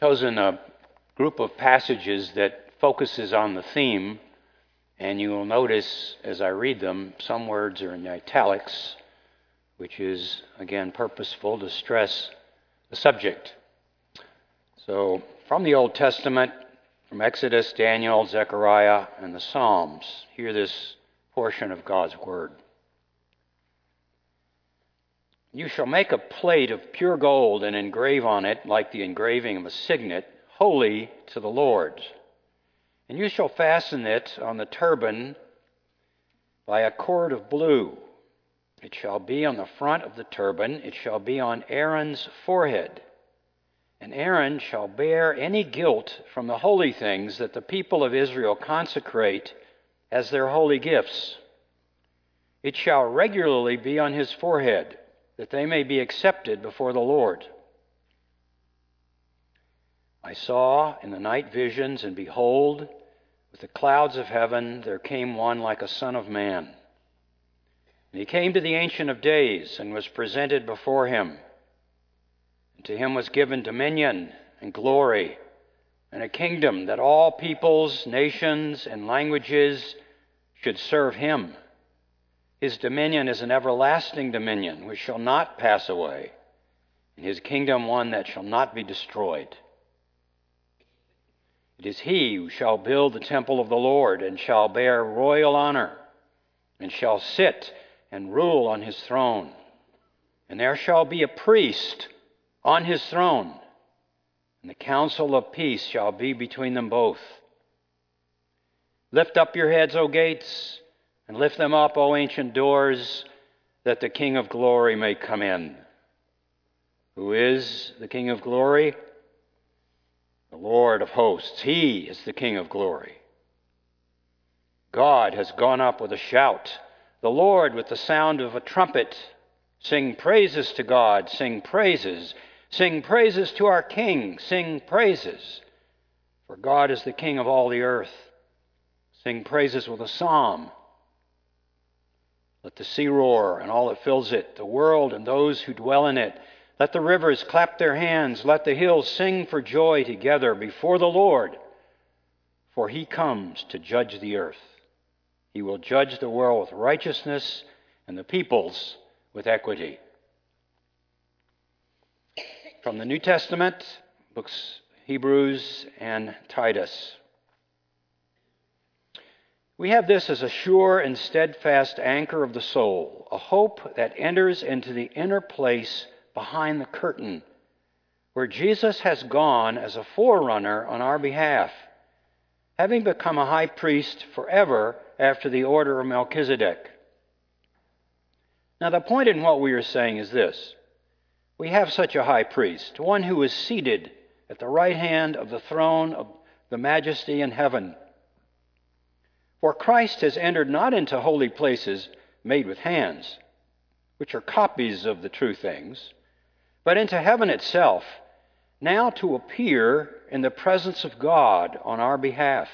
chosen a group of passages that focuses on the theme, and you will notice as I read them, some words are in italics, which is, again, purposeful to stress the subject. So, from the Old Testament, from Exodus, Daniel, Zechariah, and the Psalms, hear this portion of God's Word. You shall make a plate of pure gold and engrave on it, like the engraving of a signet, holy to the Lord. And you shall fasten it on the turban by a cord of blue. It shall be on the front of the turban, it shall be on Aaron's forehead. And Aaron shall bear any guilt from the holy things that the people of Israel consecrate as their holy gifts. It shall regularly be on his forehead that they may be accepted before the Lord. I saw in the night visions, and behold, with the clouds of heaven there came one like a Son of Man. And he came to the Ancient of Days and was presented before him. And to him was given dominion and glory and a kingdom that all peoples, nations, and languages should serve him. His dominion is an everlasting dominion which shall not pass away, and his kingdom one that shall not be destroyed. It is he who shall build the temple of the Lord, and shall bear royal honor, and shall sit and rule on his throne. And there shall be a priest on his throne, and the counsel of peace shall be between them both. Lift up your heads, O gates and lift them up, O ancient doors, that the King of glory may come in. Who is the King of glory? The Lord of hosts. He is the King of glory. God has gone up with a shout, the Lord with the sound of a trumpet. Sing praises to God, sing praises, sing praises to our King, sing praises. For God is the King of all the earth. Sing praises with a psalm. Let the sea roar and all that fills it, the world and those who dwell in it. Let the rivers clap their hands. Let the hills sing for joy together before the Lord. For he comes to judge the earth. He will judge the world with righteousness and the peoples with equity. From the New Testament, books Hebrews and Titus. We have this as a sure and steadfast anchor of the soul, a hope that enters into the inner place behind the curtain, where Jesus has gone as a forerunner on our behalf, having become a high priest forever after the order of Melchizedek. Now, the point in what we are saying is this we have such a high priest, one who is seated at the right hand of the throne of the majesty in heaven for Christ has entered not into holy places made with hands, which are copies of the true things, but into heaven itself, now to appear in the presence of God on our behalf.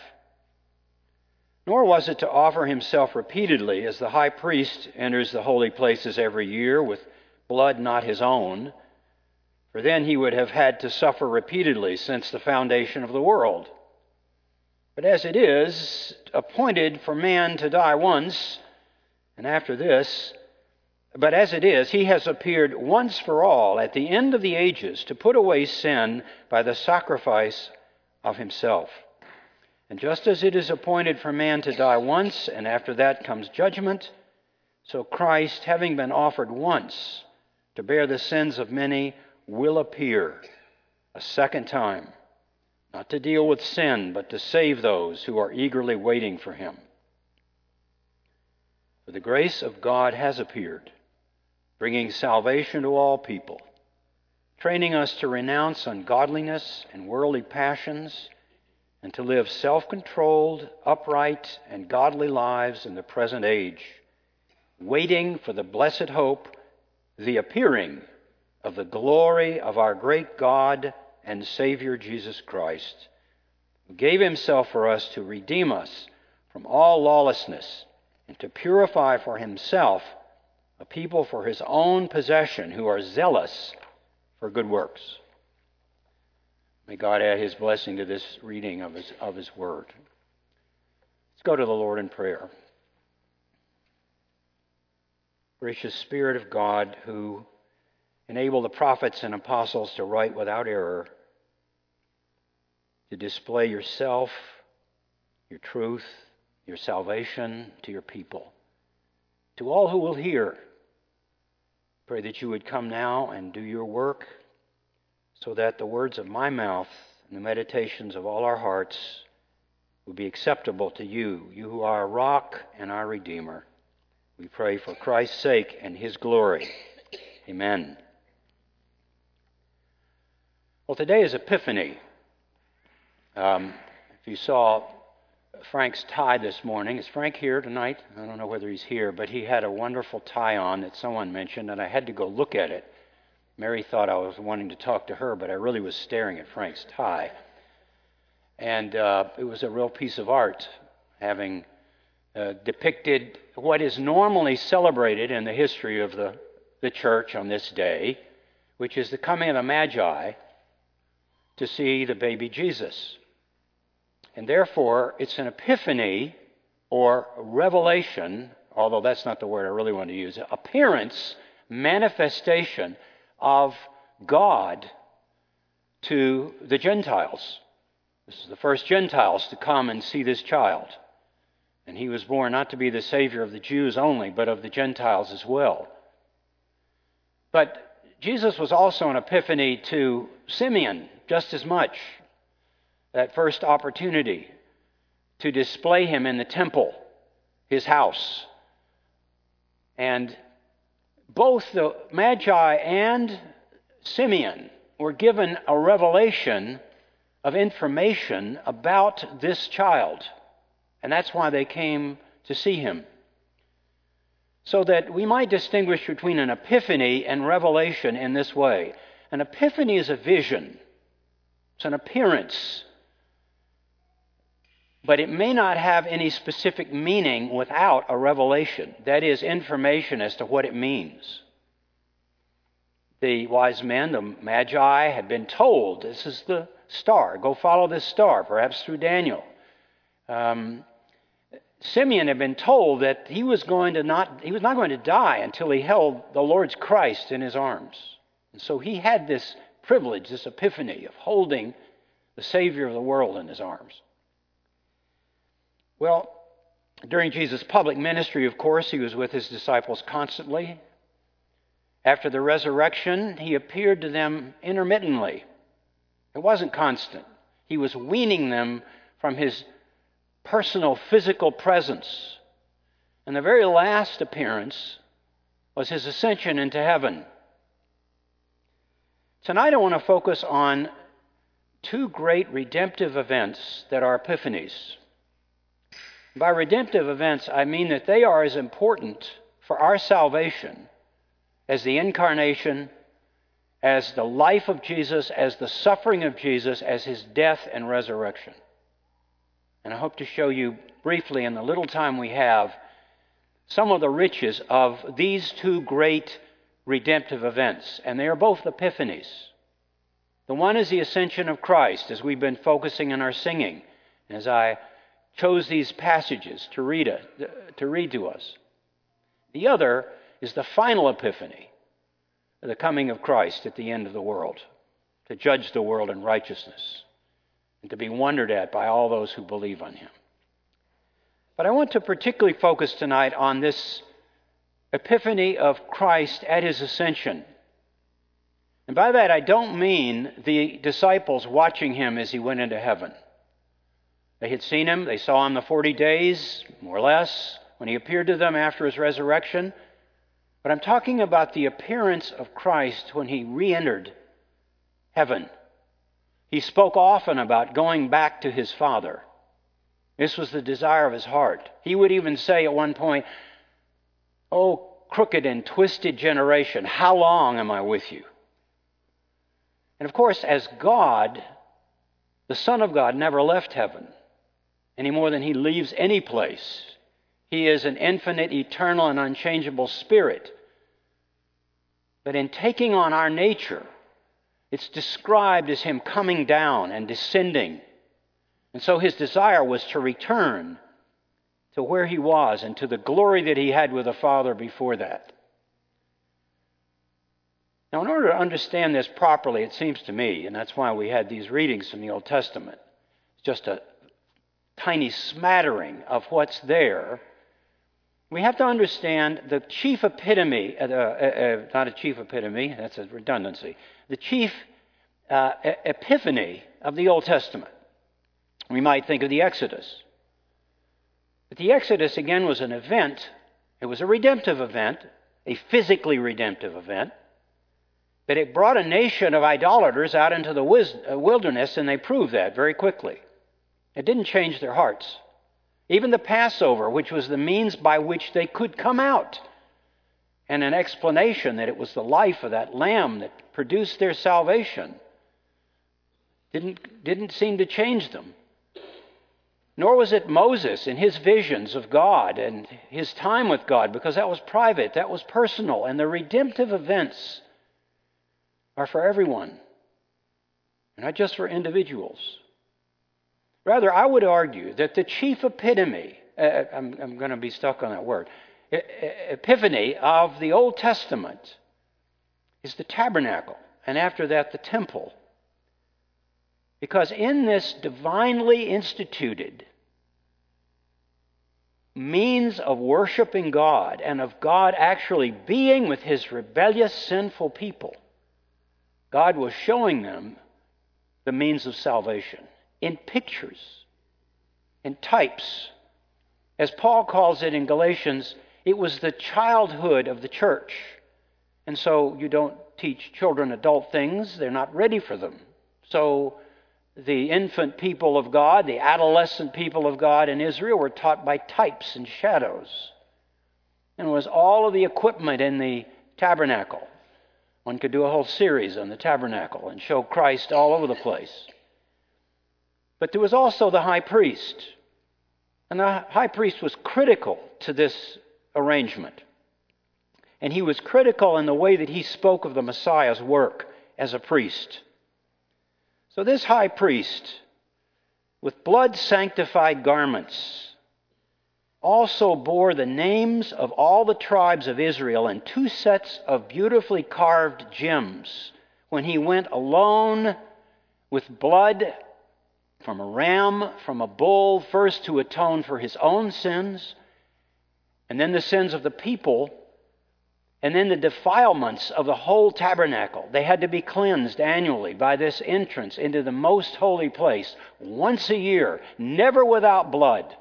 Nor was it to offer himself repeatedly, as the high priest enters the holy places every year with blood not his own, for then he would have had to suffer repeatedly since the foundation of the world. But as it is appointed for man to die once, and after this, but as it is, he has appeared once for all at the end of the ages to put away sin by the sacrifice of himself. And just as it is appointed for man to die once, and after that comes judgment, so Christ, having been offered once to bear the sins of many, will appear a second time not to deal with sin, but to save those who are eagerly waiting for him. For the grace of God has appeared, bringing salvation to all people, training us to renounce ungodliness and worldly passions, and to live self controlled, upright, and godly lives in the present age, waiting for the blessed hope, the appearing of the glory of our great God and Savior Jesus Christ, who gave himself for us to redeem us from all lawlessness and to purify for himself a people for his own possession who are zealous for good works. May God add his blessing to this reading of his, of his word. Let's go to the Lord in prayer. Gracious Spirit of God, who enabled the prophets and apostles to write without error, to display yourself, your truth, your salvation to your people. To all who will hear, pray that you would come now and do your work so that the words of my mouth and the meditations of all our hearts will be acceptable to you, you who are our rock and our Redeemer. We pray for Christ's sake and his glory. Amen. Well, today is Epiphany. Um, if you saw Frank's tie this morning, is Frank here tonight? I don't know whether he's here, but he had a wonderful tie on that someone mentioned, and I had to go look at it. Mary thought I was wanting to talk to her, but I really was staring at Frank's tie. And uh, it was a real piece of art, having uh, depicted what is normally celebrated in the history of the, the church on this day, which is the coming of the Magi to see the baby Jesus. And therefore, it's an epiphany or revelation, although that's not the word I really want to use, appearance, manifestation of God to the Gentiles. This is the first Gentiles to come and see this child. And he was born not to be the Savior of the Jews only, but of the Gentiles as well. But Jesus was also an epiphany to Simeon, just as much. That first opportunity to display him in the temple, his house. And both the Magi and Simeon were given a revelation of information about this child. And that's why they came to see him. So that we might distinguish between an epiphany and revelation in this way. An epiphany is a vision, it's an appearance, but it may not have any specific meaning without a revelation. That is, information as to what it means. The wise men, the magi, had been told this is the star. Go follow this star, perhaps through Daniel. Um, Simeon had been told that he was going to not he was not going to die until he held the Lord's Christ in his arms. And so he had this privilege, this epiphany of holding the Savior of the world in his arms. Well, during Jesus' public ministry, of course, he was with his disciples constantly. After the resurrection, he appeared to them intermittently. It wasn't constant. He was weaning them from his personal physical presence. And the very last appearance was his ascension into heaven. Tonight I want to focus on two great redemptive events that are epiphanies. By redemptive events, I mean that they are as important for our salvation as the incarnation, as the life of Jesus, as the suffering of Jesus, as his death and resurrection. And I hope to show you briefly in the little time we have some of the riches of these two great redemptive events. And they are both epiphanies. The one is the ascension of Christ, as we've been focusing in our singing, as I chose these passages to read, to read to us. The other is the final epiphany, the coming of Christ at the end of the world, to judge the world in righteousness and to be wondered at by all those who believe on him. But I want to particularly focus tonight on this epiphany of Christ at his ascension. And by that, I don't mean the disciples watching him as he went into heaven. They had seen him, they saw him the 40 days, more or less, when he appeared to them after his resurrection. But I'm talking about the appearance of Christ when he re entered heaven he spoke often about going back to his Father. This was the desire of his heart. He would even say at one point, Oh, crooked and twisted generation, how long am I with you? And of course, as God, the Son of God never left heaven any more than he leaves any place. He is an infinite, eternal, and unchangeable spirit. But in taking on our nature, It's described as him coming down and descending. And so his desire was to return to where he was and to the glory that he had with the Father before that. Now, in order to understand this properly, it seems to me, and that's why we had these readings from the Old Testament, it's just a tiny smattering of what's there. We have to understand the chief epitome, uh, uh, uh, not a chief epitome, that's a redundancy, the chief uh, epiphany of the Old Testament. We might think of the Exodus. But the Exodus, again, was an event, it was a redemptive event, a physically redemptive event. But it brought a nation of idolaters out into the uh, wilderness, and they proved that very quickly. It didn't change their hearts. Even the Passover, which was the means by which they could come out, and an explanation that it was the life of that lamb that produced their salvation, didn't, didn't seem to change them. Nor was it Moses and his visions of God and his time with God, because that was private, that was personal, and the redemptive events are for everyone, not just for individuals. Rather, I would argue that the chief epitome, uh, uh I'm, I'm going to be stuck on that word, epiphany of the Old Testament is the tabernacle, and after that, the temple. Because in this divinely instituted means of worshiping God and of God actually being with his rebellious, sinful people, God was showing them the means of salvation in pictures, in types. As Paul calls it in Galatians, it was the childhood of the church. And so you don't teach children adult things, they're not ready for them. So the infant people of God, the adolescent people of God in Israel were taught by types and shadows. And it was all of the equipment in the tabernacle one could do a whole series on the tabernacle and show Christ all over the place. But there was also the high priest. And the high priest was critical to this arrangement. And he was critical in the way that he spoke of the Messiah's work as a priest. So, this high priest, with blood sanctified garments, also bore the names of all the tribes of Israel and two sets of beautifully carved gems when he went alone with blood from a ram, from a bull, first to atone for his own sins, and then the sins of the people, and then the defilements of the whole tabernacle. They had to be cleansed annually by this entrance into the most holy place once a year, never without blood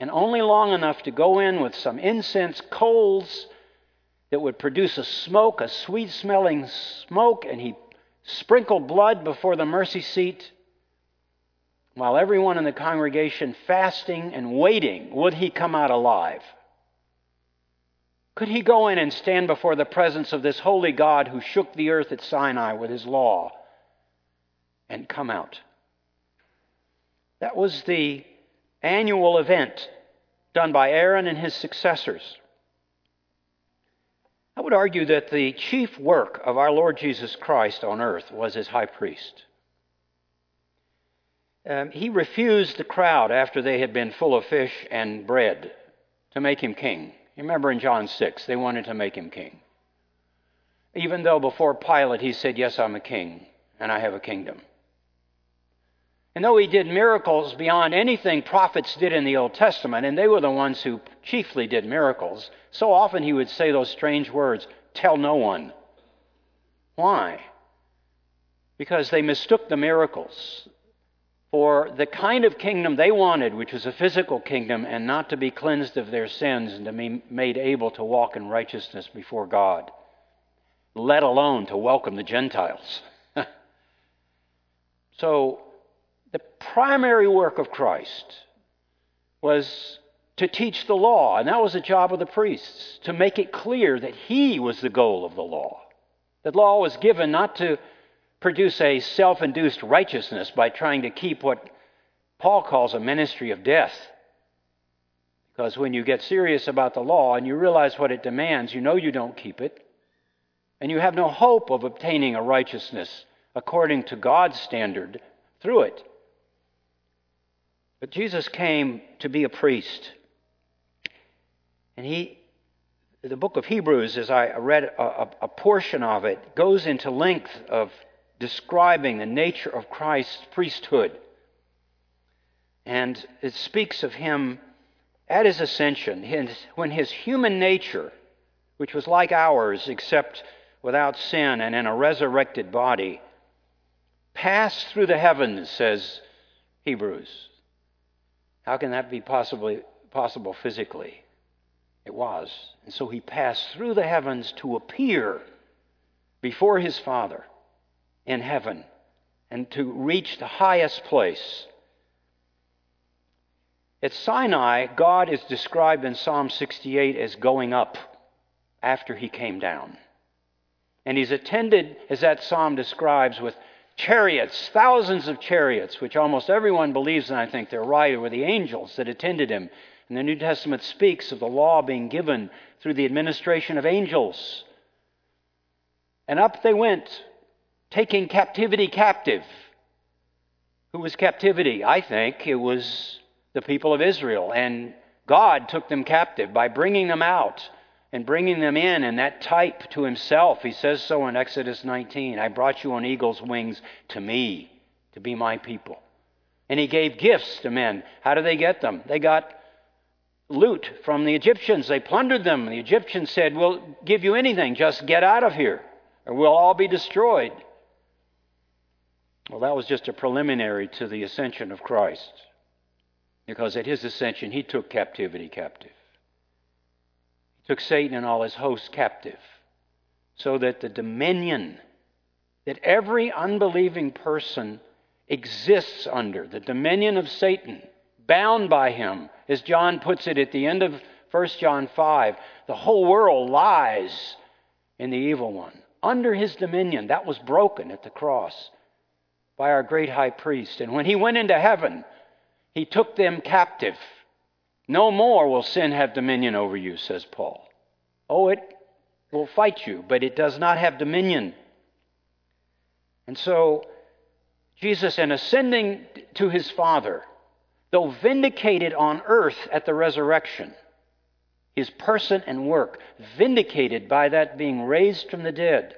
and only long enough to go in with some incense coals that would produce a smoke, a sweet smelling smoke, and he sprinkled blood before the mercy seat while everyone in the congregation fasting and waiting would he come out alive? Could he go in and stand before the presence of this holy God who shook the earth at Sinai with his law and come out? That was the annual event done by Aaron and his successors. I would argue that the chief work of our Lord Jesus Christ on earth was as high priest. Um, he refused the crowd after they had been full of fish and bread to make him king. Remember in John 6, they wanted to make him king. Even though before Pilate he said, Yes, I'm a king, and I have a kingdom. And though he did miracles beyond anything prophets did in the Old Testament, and they were the ones who chiefly did miracles, so often he would say those strange words tell no one. Why? Because they mistook the miracles for the kind of kingdom they wanted, which was a physical kingdom, and not to be cleansed of their sins and to be made able to walk in righteousness before God, let alone to welcome the Gentiles. so, the primary work of Christ was to teach the law, and that was the job of the priests, to make it clear that he was the goal of the law. That law was given not to produce a self induced righteousness by trying to keep what Paul calls a ministry of death. Because when you get serious about the law and you realize what it demands, you know you don't keep it, and you have no hope of obtaining a righteousness according to God's standard through it. But Jesus came to be a priest. And he, the book of Hebrews, as I read a, a, portion of it, goes into length of describing the nature of Christ's priesthood. And it speaks of him at his ascension, his, when his human nature, which was like ours except without sin and in a resurrected body, passed through the heavens, says Hebrews. How can that be possibly possible physically? It was. And so he passed through the heavens to appear before his Father in heaven and to reach the highest place. At Sinai, God is described in Psalm 68 as going up after he came down. And he's attended, as that psalm describes, with chariots, thousands of chariots, which almost everyone believes, and I think they're right, were the angels that attended him. And the New Testament speaks of the law being given through the administration of angels. And up they went, taking captivity captive. Who was captivity? I think it was the people of Israel. And God took them captive by bringing them out and bringing them in, and that type to himself. He says so in Exodus 19 I brought you on eagle's wings to me, to be my people. And he gave gifts to men. How do they get them? They got loot from the Egyptians. They plundered them. The Egyptians said, We'll give you anything, just get out of here, or we'll all be destroyed. Well, that was just a preliminary to the ascension of Christ. Because at his ascension, he took captivity captive He took Satan and all his hosts captive, so that the dominion that every unbelieving person exists under, the dominion of Satan, bound by him, as John puts it at the end of 1 John 5, the whole world lies in the evil one. Under his dominion, that was broken at the cross by our great high priest. And when he went into heaven, he took them captive no more will sin have dominion over you, says Paul. Oh, it will fight you, but it does not have dominion. And so, Jesus, in ascending to his Father, though vindicated on earth at the resurrection, his person and work, vindicated by that being raised from the dead,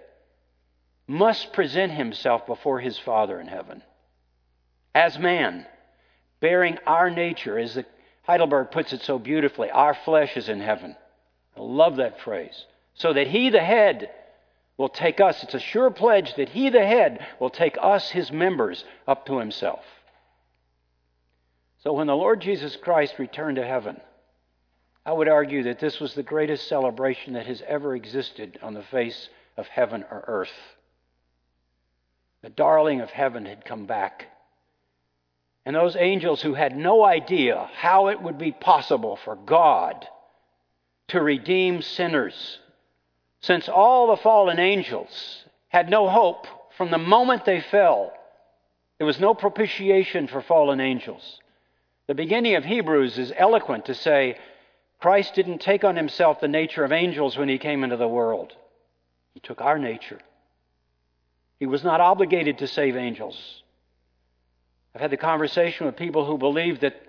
must present himself before his Father in heaven as man, bearing our nature as the Heidelberg puts it so beautifully our flesh is in heaven. I love that phrase. So that he, the head, will take us. It's a sure pledge that he, the head, will take us, his members, up to himself. So when the Lord Jesus Christ returned to heaven, I would argue that this was the greatest celebration that has ever existed on the face of heaven or earth. The darling of heaven had come back and those angels who had no idea how it would be possible for God to redeem sinners, since all the fallen angels had no hope from the moment they fell. There was no propitiation for fallen angels. The beginning of Hebrews is eloquent to say Christ didn't take on himself the nature of angels when he came into the world, he took our nature. He was not obligated to save angels. I've had the conversation with people who believe that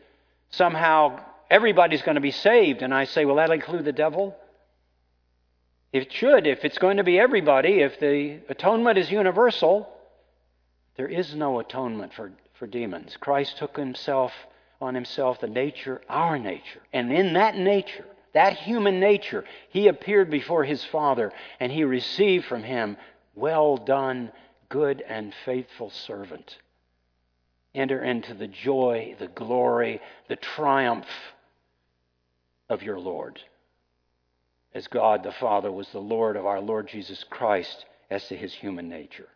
somehow everybody's going to be saved. And I say, well, that include the devil? It should, if it's going to be everybody, if the atonement is universal, there is no atonement for, for demons. Christ took himself on himself the nature, our nature. And in that nature, that human nature, he appeared before his Father and he received from him, Well done, good and faithful servant enter into the joy, the glory, the triumph of your Lord. As God the Father was the Lord of our Lord Jesus Christ as to his human nature.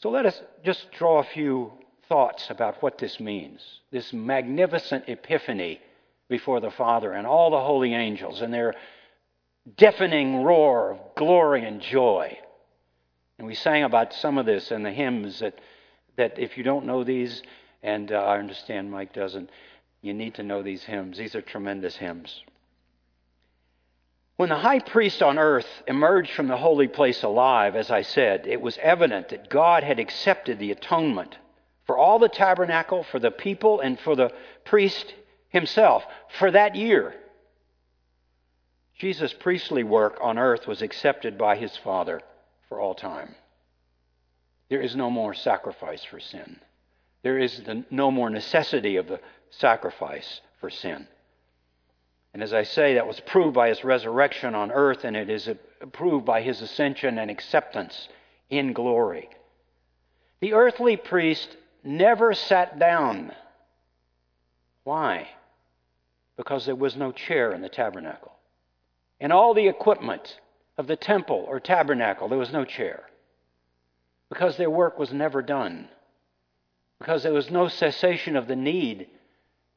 So let us just draw a few thoughts about what this means. This magnificent epiphany before the Father and all the holy angels and their deafening roar of glory and joy. And we sang about some of this in the hymns that that if you don't know these, and uh, I understand Mike doesn't, you need to know these hymns. These are tremendous hymns. When the high priest on earth emerged from the holy place alive, as I said, it was evident that God had accepted the atonement for all the tabernacle, for the people, and for the priest himself for that year. Jesus' priestly work on earth was accepted by his Father for all time. There is no more sacrifice for sin. There is no more necessity of the sacrifice for sin. And as I say, that was proved by his resurrection on earth, and it is proved by his ascension and acceptance in glory. The earthly priest never sat down. Why? Because there was no chair in the tabernacle. And all the equipment of the temple or tabernacle, there was no chair. Because their work was never done. Because there was no cessation of the need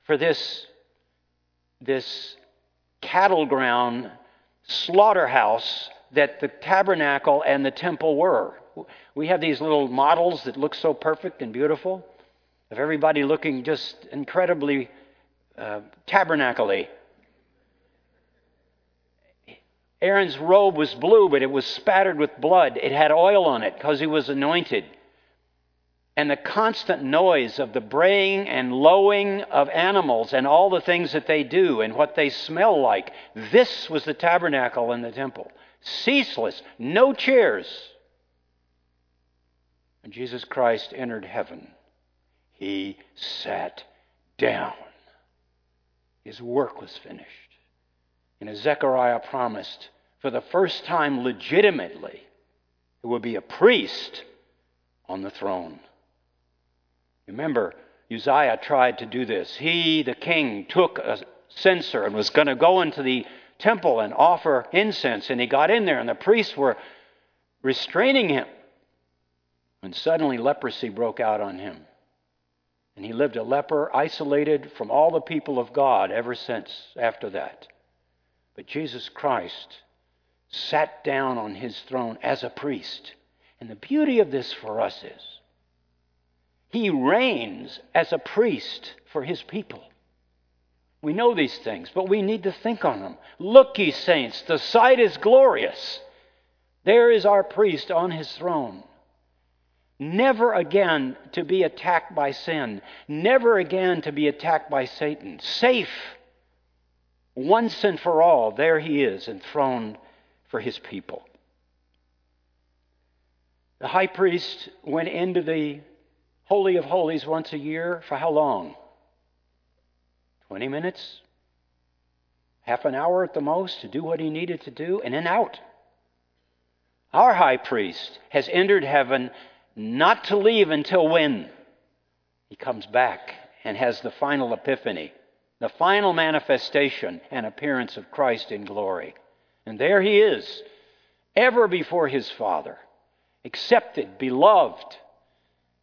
for this, this cattle ground slaughterhouse that the tabernacle and the temple were. We have these little models that look so perfect and beautiful of everybody looking just incredibly uh. Aaron's robe was blue, but it was spattered with blood. It had oil on it because he was anointed and the constant noise of the braying and lowing of animals and all the things that they do and what they smell like. This was the tabernacle in the temple. Ceaseless, no chairs. Jesus Christ entered heaven, he sat down. His work was finished. And as Zechariah promised, for the first time legitimately, there would be a priest on the throne. Remember, Uzziah tried to do this. He, the king, took a censer and was going to go into the temple and offer incense. And he got in there, and the priests were restraining him. When suddenly leprosy broke out on him. And he lived a leper, isolated from all the people of God ever since after that. But Jesus Christ sat down on his throne as a priest. And the beauty of this for us is he reigns as a priest for his people. We know these things, but we need to think on them. Look, ye saints, the sight is glorious. There is our priest on his throne. Never again to be attacked by sin. Never again to be attacked by Satan. Safe. Once and for all, there he is, enthroned for his people. The high priest went into the Holy of Holies once a year for how long? 20 minutes? Half an hour at the most to do what he needed to do, and then out. Our high priest has entered heaven not to leave until when? He comes back and has the final epiphany, the final manifestation and appearance of Christ in glory. And there he is, ever before his Father, accepted, beloved,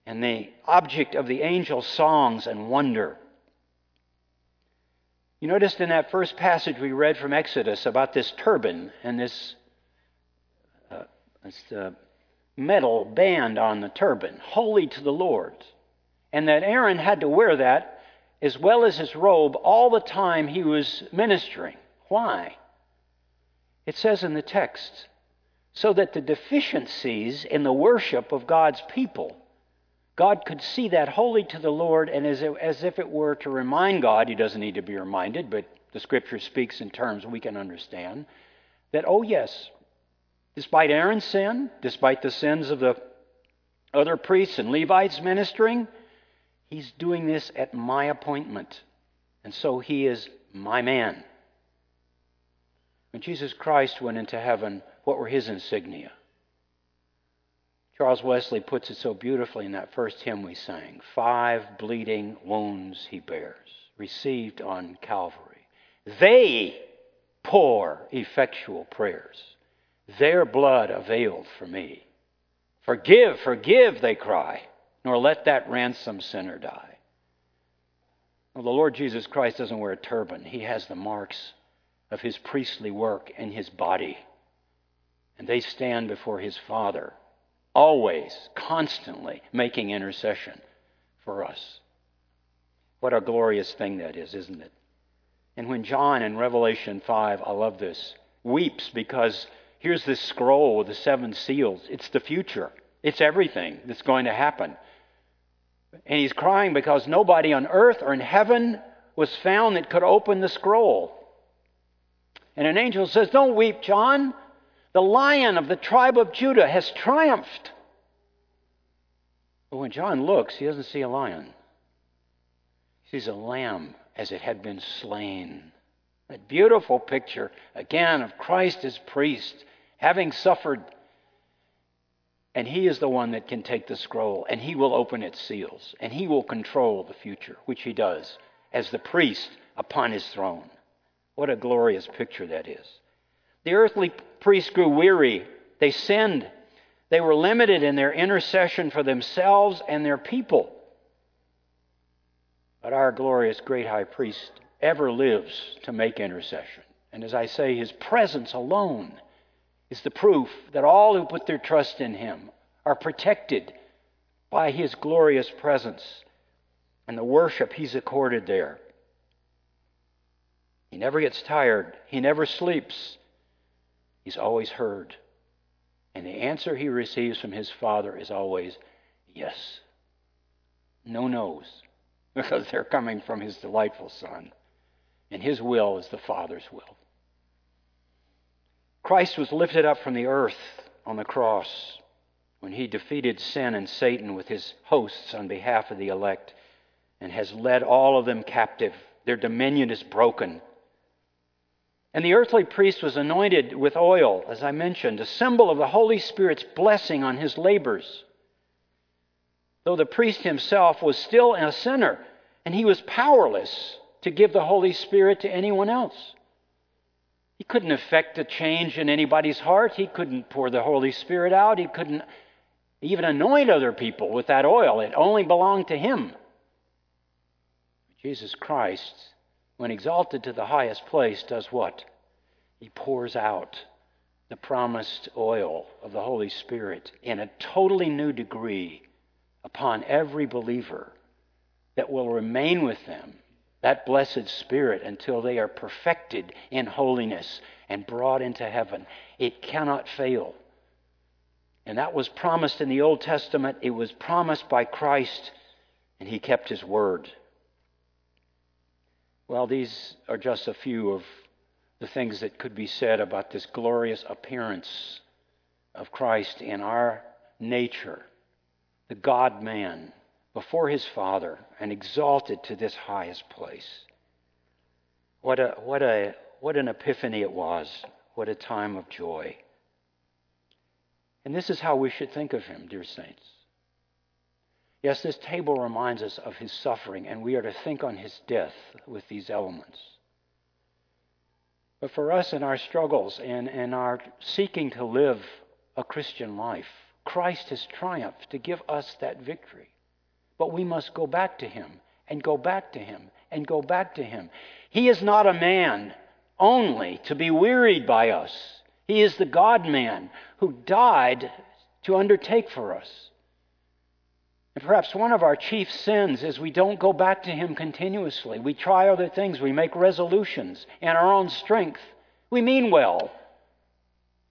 and the object of the angel's songs and wonder. You noticed in that first passage we read from Exodus about this turban and this, uh, this uh, metal band on the turban, holy to the Lord. And that Aaron had to wear that as well as his robe all the time he was ministering. Why? It says in the text, so that the deficiencies in the worship of God's people God could see that holy to the Lord, and as, as if it were to remind God, He doesn't need to be reminded, but the Scripture speaks in terms we can understand, that, oh, yes, despite Aaron's sin, despite the sins of the other priests and Levites ministering, He's doing this at my appointment. And so He is my man. When Jesus Christ went into heaven, what were His insignia? Charles Wesley puts it so beautifully in that first hymn we sang Five bleeding wounds he bears, received on Calvary. They pour effectual prayers. Their blood availed for me. Forgive, forgive, they cry, nor let that ransom sinner die. Well, the Lord Jesus Christ doesn't wear a turban, he has the marks of his priestly work in his body. And they stand before his Father always, constantly making intercession for us. What a glorious thing that is, isn't it? And when John in Revelation 5, I love this, weeps because here's this scroll with the seven seals. It's the future, it's everything that's going to happen. And he's crying because nobody on earth or in heaven was found that could open the scroll. And an angel says, Don't weep, John. The lion of the tribe of Judah has triumphed. But when John looks, he doesn't see a lion. He sees a lamb as it had been slain. That beautiful picture, again, of Christ as priest, having suffered. And he is the one that can take the scroll, and he will open its seals, and he will control the future, which he does as the priest upon his throne. What a glorious picture that is. The earthly priests grew weary, they sinned, they were limited in their intercession for themselves and their people. But our glorious great high priest ever lives to make intercession. And as I say, his presence alone is the proof that all who put their trust in him are protected by his glorious presence and the worship he's accorded there. He never gets tired, he never sleeps. He's always heard. And the answer he receives from his Father is always yes. No no's, because they're coming from his delightful Son. And his will is the Father's will. Christ was lifted up from the earth on the cross when he defeated sin and Satan with his hosts on behalf of the elect and has led all of them captive. Their dominion is broken. And the earthly priest was anointed with oil, as I mentioned, a symbol of the Holy Spirit's blessing on his labors. Though the priest himself was still a sinner, and he was powerless to give the Holy Spirit to anyone else. He couldn't effect a change in anybody's heart. He couldn't pour the Holy Spirit out. He couldn't even anoint other people with that oil. It only belonged to him. Jesus Christ, when exalted to the highest place, does what? He pours out the promised oil of the Holy Spirit in a totally new degree upon every believer that will remain with them, that blessed Spirit, until they are perfected in holiness and brought into heaven. It cannot fail. And that was promised in the Old Testament, it was promised by Christ, and He kept His word. Well, these are just a few of the things that could be said about this glorious appearance of Christ in our nature, the God man before his Father and exalted to this highest place. What, a, what, a, what an epiphany it was. What a time of joy. And this is how we should think of him, dear saints. Yes, this table reminds us of his suffering, and we are to think on his death with these elements. But for us in our struggles and, and our seeking to live a Christian life, Christ has triumphed to give us that victory. But we must go back to him and go back to him and go back to him. He is not a man only to be wearied by us. He is the God man who died to undertake for us. And perhaps one of our chief sins is we don't go back to Him continuously. We try other things. We make resolutions in our own strength. We mean well.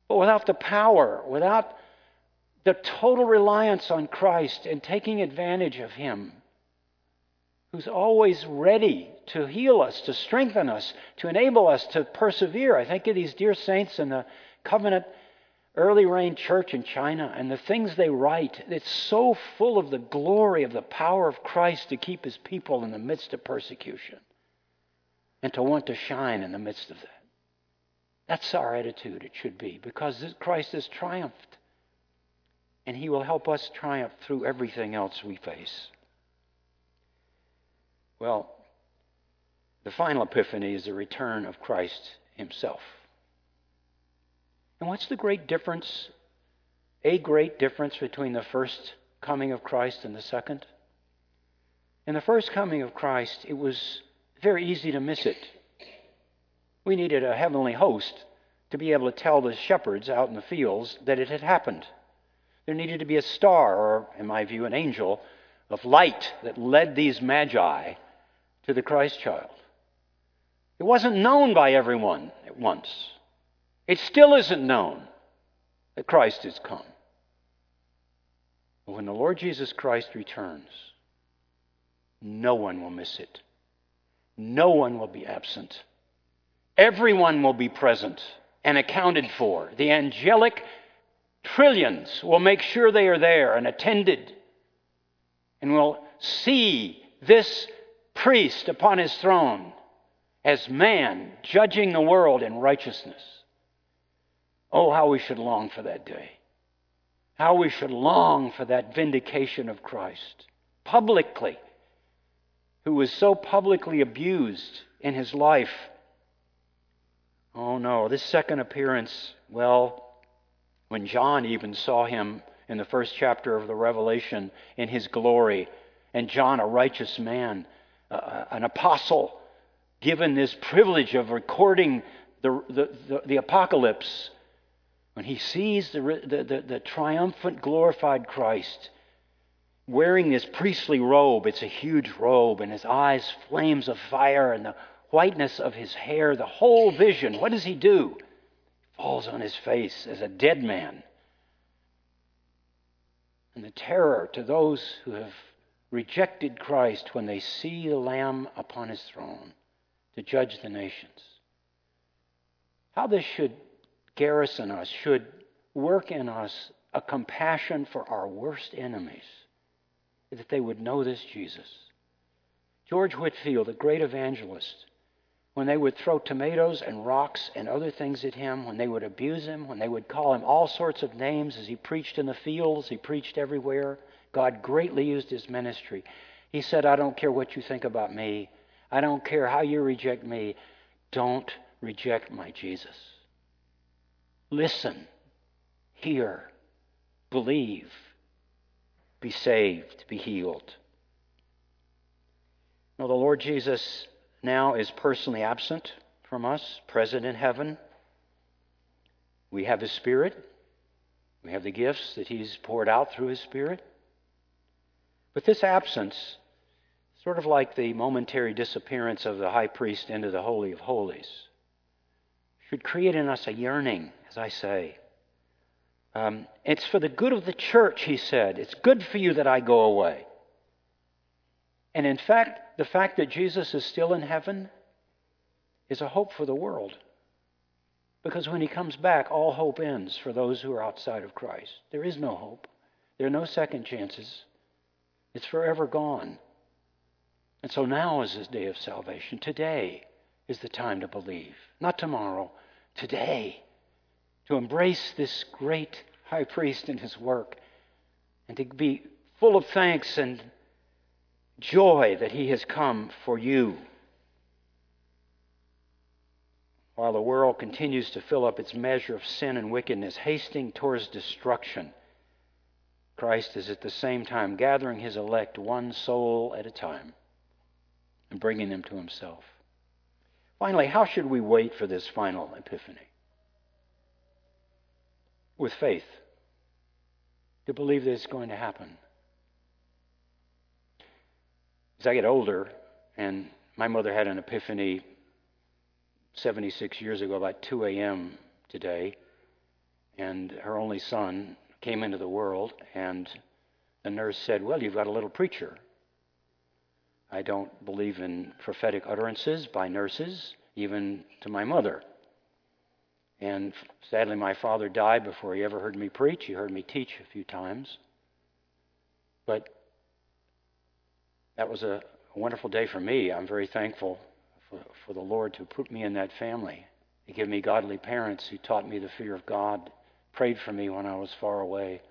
But without the power, without the total reliance on Christ and taking advantage of Him, who's always ready to heal us, to strengthen us, to enable us to persevere. I think of these dear saints in the covenant Early Rain church in China and the things they write, it's so full of the glory of the power of Christ to keep his people in the midst of persecution and to want to shine in the midst of that. That's our attitude, it should be, because Christ has triumphed. And he will help us triumph through everything else we face. Well, the final epiphany is the return of Christ himself. And what's the great difference, a great difference between the first coming of Christ and the second? In the first coming of Christ, it was very easy to miss it. We needed a heavenly host to be able to tell the shepherds out in the fields that it had happened. There needed to be a star, or, in my view, an angel of light that led these magi to the Christ child. It wasn't known by everyone at once. It still isn't known that Christ has come. But when the Lord Jesus Christ returns, no one will miss it. No one will be absent. Everyone will be present and accounted for. The angelic trillions will make sure they are there and attended and will see this priest upon his throne as man judging the world in righteousness. Oh, how we should long for that day. How we should long for that vindication of Christ publicly, who was so publicly abused in his life. Oh no, this second appearance, well, when John even saw him in the first chapter of the Revelation in his glory, and John, a righteous man, uh, an apostle, given this privilege of recording the, the, the, the apocalypse, when he sees the, the, the, triumphant, glorified Christ wearing this priestly robe, it's a huge robe, and his eyes flames of fire, and the whiteness of his hair, the whole vision, what does he do? Falls on his face as a dead man. And the terror to those who have rejected Christ when they see the Lamb upon his throne to judge the nations. How this should garrison us, should work in us a compassion for our worst enemies, that they would know this Jesus. George Whitefield, a great evangelist, when they would throw tomatoes and rocks and other things at him, when they would abuse him, when they would call him all sorts of names as he preached in the fields, he preached everywhere. God greatly used his ministry. He said, I don't care what you think about me. I don't care how you reject me. Don't reject my Jesus. Listen, hear, believe, be saved, be healed. Now, the Lord Jesus now is personally absent from us, present in heaven. We have His Spirit. We have the gifts that He's poured out through His Spirit. But this absence Sort of like the momentary disappearance of the high priest into the Holy of Holies. Should create in us a yearning, as I say. Um, it's for the good of the church, he said. It's good for you that I go away. And in fact, the fact that Jesus is still in heaven is a hope for the world. Because when he comes back, all hope ends for those who are outside of Christ. There is no hope, there are no second chances. It's forever gone. And so now is the day of salvation. Today is the time to believe. Not tomorrow, today. To embrace this great high priest and his work and to be full of thanks and joy that he has come for you. While the world continues to fill up its measure of sin and wickedness, hasting towards destruction, Christ is at the same time gathering his elect one soul at a time and bringing them to himself. Finally, how should we wait for this final epiphany? With faith, to believe that it's going to happen. As I get older, and my mother had an epiphany 76 years ago, about 2 a.m. today, and her only son came into the world, and the nurse said, Well, you've got a little preacher. I don't believe in prophetic utterances by nurses, even to my mother. And sadly, my father died before he ever heard me preach. He heard me teach a few times. But that was a wonderful day for me. I'm very thankful for, for the Lord to put me in that family. He gave me godly parents who taught me the fear of God, prayed for me when I was far away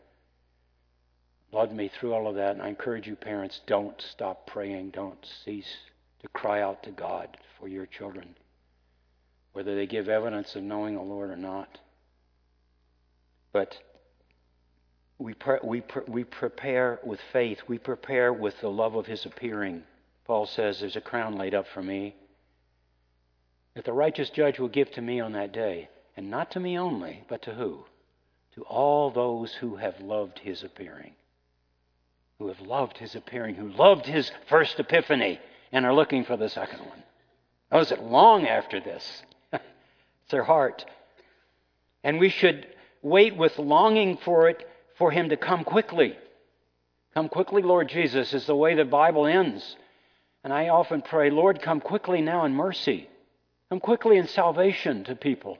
loved me through all of that. And I encourage you, parents, don't stop praying. Don't cease to cry out to God for your children, whether they give evidence of knowing the Lord or not. But we, pre- we, pre- we prepare with faith. We prepare with the love of His appearing. Paul says, There's a crown laid up for me that the righteous judge will give to me on that day. And not to me only, but to who? To all those who have loved His appearing who have loved his appearing, who loved his first epiphany, and are looking for the second one. Those that long after this. it's their heart. And we should wait with longing for it, for him to come quickly. Come quickly, Lord Jesus, is the way the Bible ends. And I often pray, Lord, come quickly now in mercy. Come quickly in salvation to people.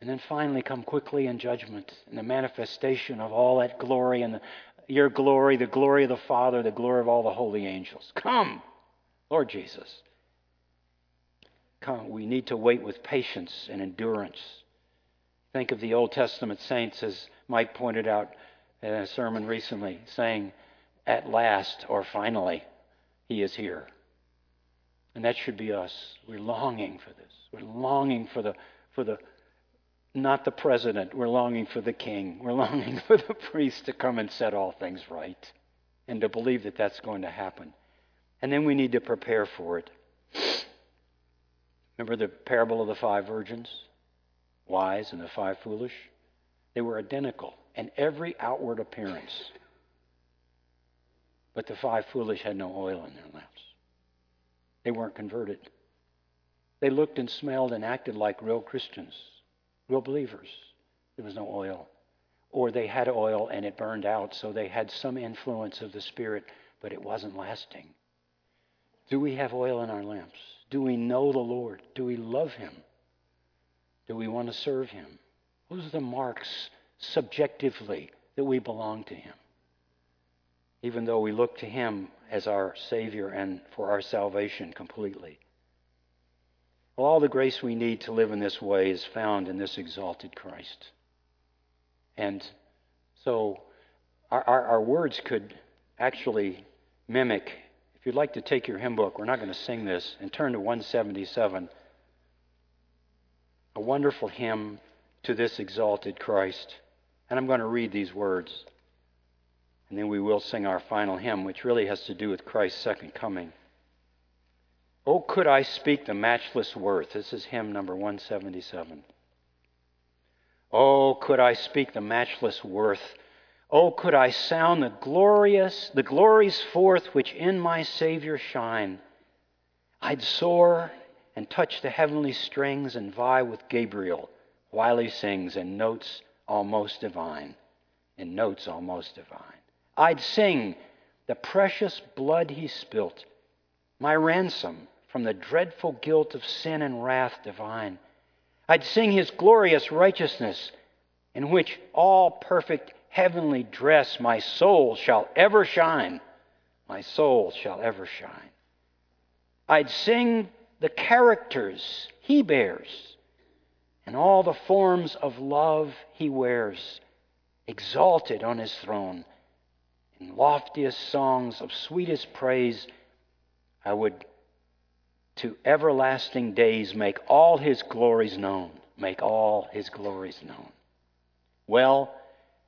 And then finally, come quickly in judgment and the manifestation of all that glory and the, your glory, the glory of the Father, the glory of all the holy angels. Come, Lord Jesus. Come. We need to wait with patience and endurance. Think of the Old Testament saints, as Mike pointed out in a sermon recently, saying, At last or finally, He is here. And that should be us. We're longing for this. We're longing for the, for the not the president. We're longing for the king. We're longing for the priest to come and set all things right and to believe that that's going to happen. And then we need to prepare for it. Remember the parable of the five virgins? Wise and the five foolish? They were identical in every outward appearance. But the five foolish had no oil in their lamps. They weren't converted. They looked and smelled and acted like real Christians real believers. There was no oil. Or they had oil and it burned out, so they had some influence of the Spirit, but it wasn't lasting. Do we have oil in our lamps? Do we know the Lord? Do we love Him? Do we want to serve Him? Those are the marks subjectively that we belong to Him. Even though we look to Him as our Savior and for our salvation completely. Well, all the grace we need to live in this way is found in this exalted Christ. And so our, our, our words could actually mimic. If you'd like to take your hymn book, we're not going to sing this, and turn to 177. A wonderful hymn to this exalted Christ. And I'm going to read these words. And then we will sing our final hymn, which really has to do with Christ's second coming. Oh, could I speak the matchless worth? This is hymn number 177. Oh, could I speak the matchless worth? Oh, could I sound the glorious, the glories forth which in my Savior shine? I'd soar and touch the heavenly strings and vie with Gabriel while he sings in notes almost divine. In notes almost divine. I'd sing the precious blood he spilt my ransom from the dreadful guilt of sin and wrath divine. I'd sing his glorious righteousness, in which all perfect heavenly dress my soul shall ever shine. My soul shall ever shine. I'd sing the characters he bears and all the forms of love he wears, exalted on his throne. In loftiest songs of sweetest praise, I would to everlasting days make all his glories known. Make all his glories known. Well,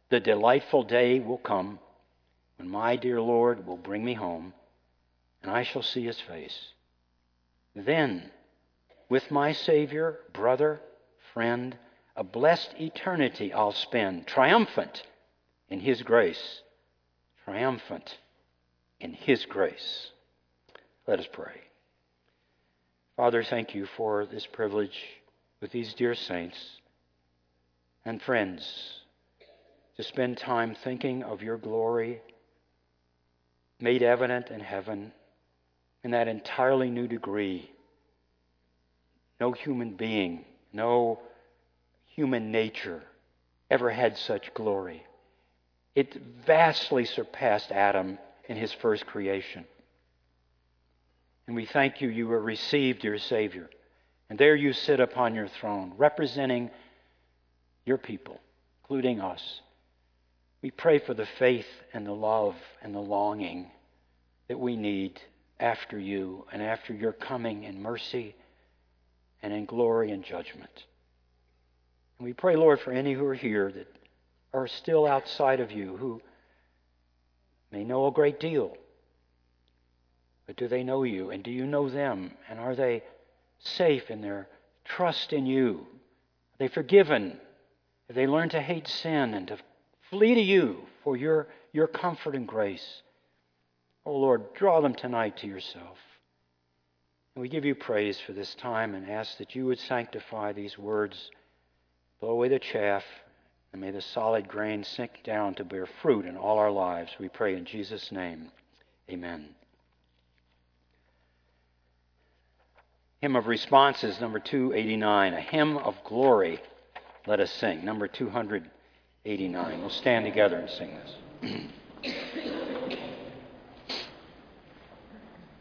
the delightful day will come when my dear Lord will bring me home and I shall see his face. Then, with my Savior, brother, friend, a blessed eternity I'll spend, triumphant in his grace. Triumphant in his grace. Let us pray. Father, thank you for this privilege with these dear saints and friends to spend time thinking of your glory made evident in heaven in that entirely new degree. No human being, no human nature ever had such glory. It vastly surpassed Adam in his first creation. And we thank you, you were received your Savior. And there you sit upon your throne, representing your people, including us. We pray for the faith and the love and the longing that we need after you and after your coming in mercy and in glory and judgment. And we pray, Lord, for any who are here that are still outside of you, who may know a great deal but do they know you? And do you know them? And are they safe in their trust in you? Are they forgiven? Have they learned to hate sin and to flee to you for your, your comfort and grace? Oh Lord, draw them tonight to yourself. And we give you praise for this time and ask that you would sanctify these words blow away the chaff, and may the solid grain sink down to bear fruit in all our lives. We pray in Jesus' name. Amen. Hymn of Responses, number 289, a hymn of glory. Let us sing, number 289. We'll stand together and sing this.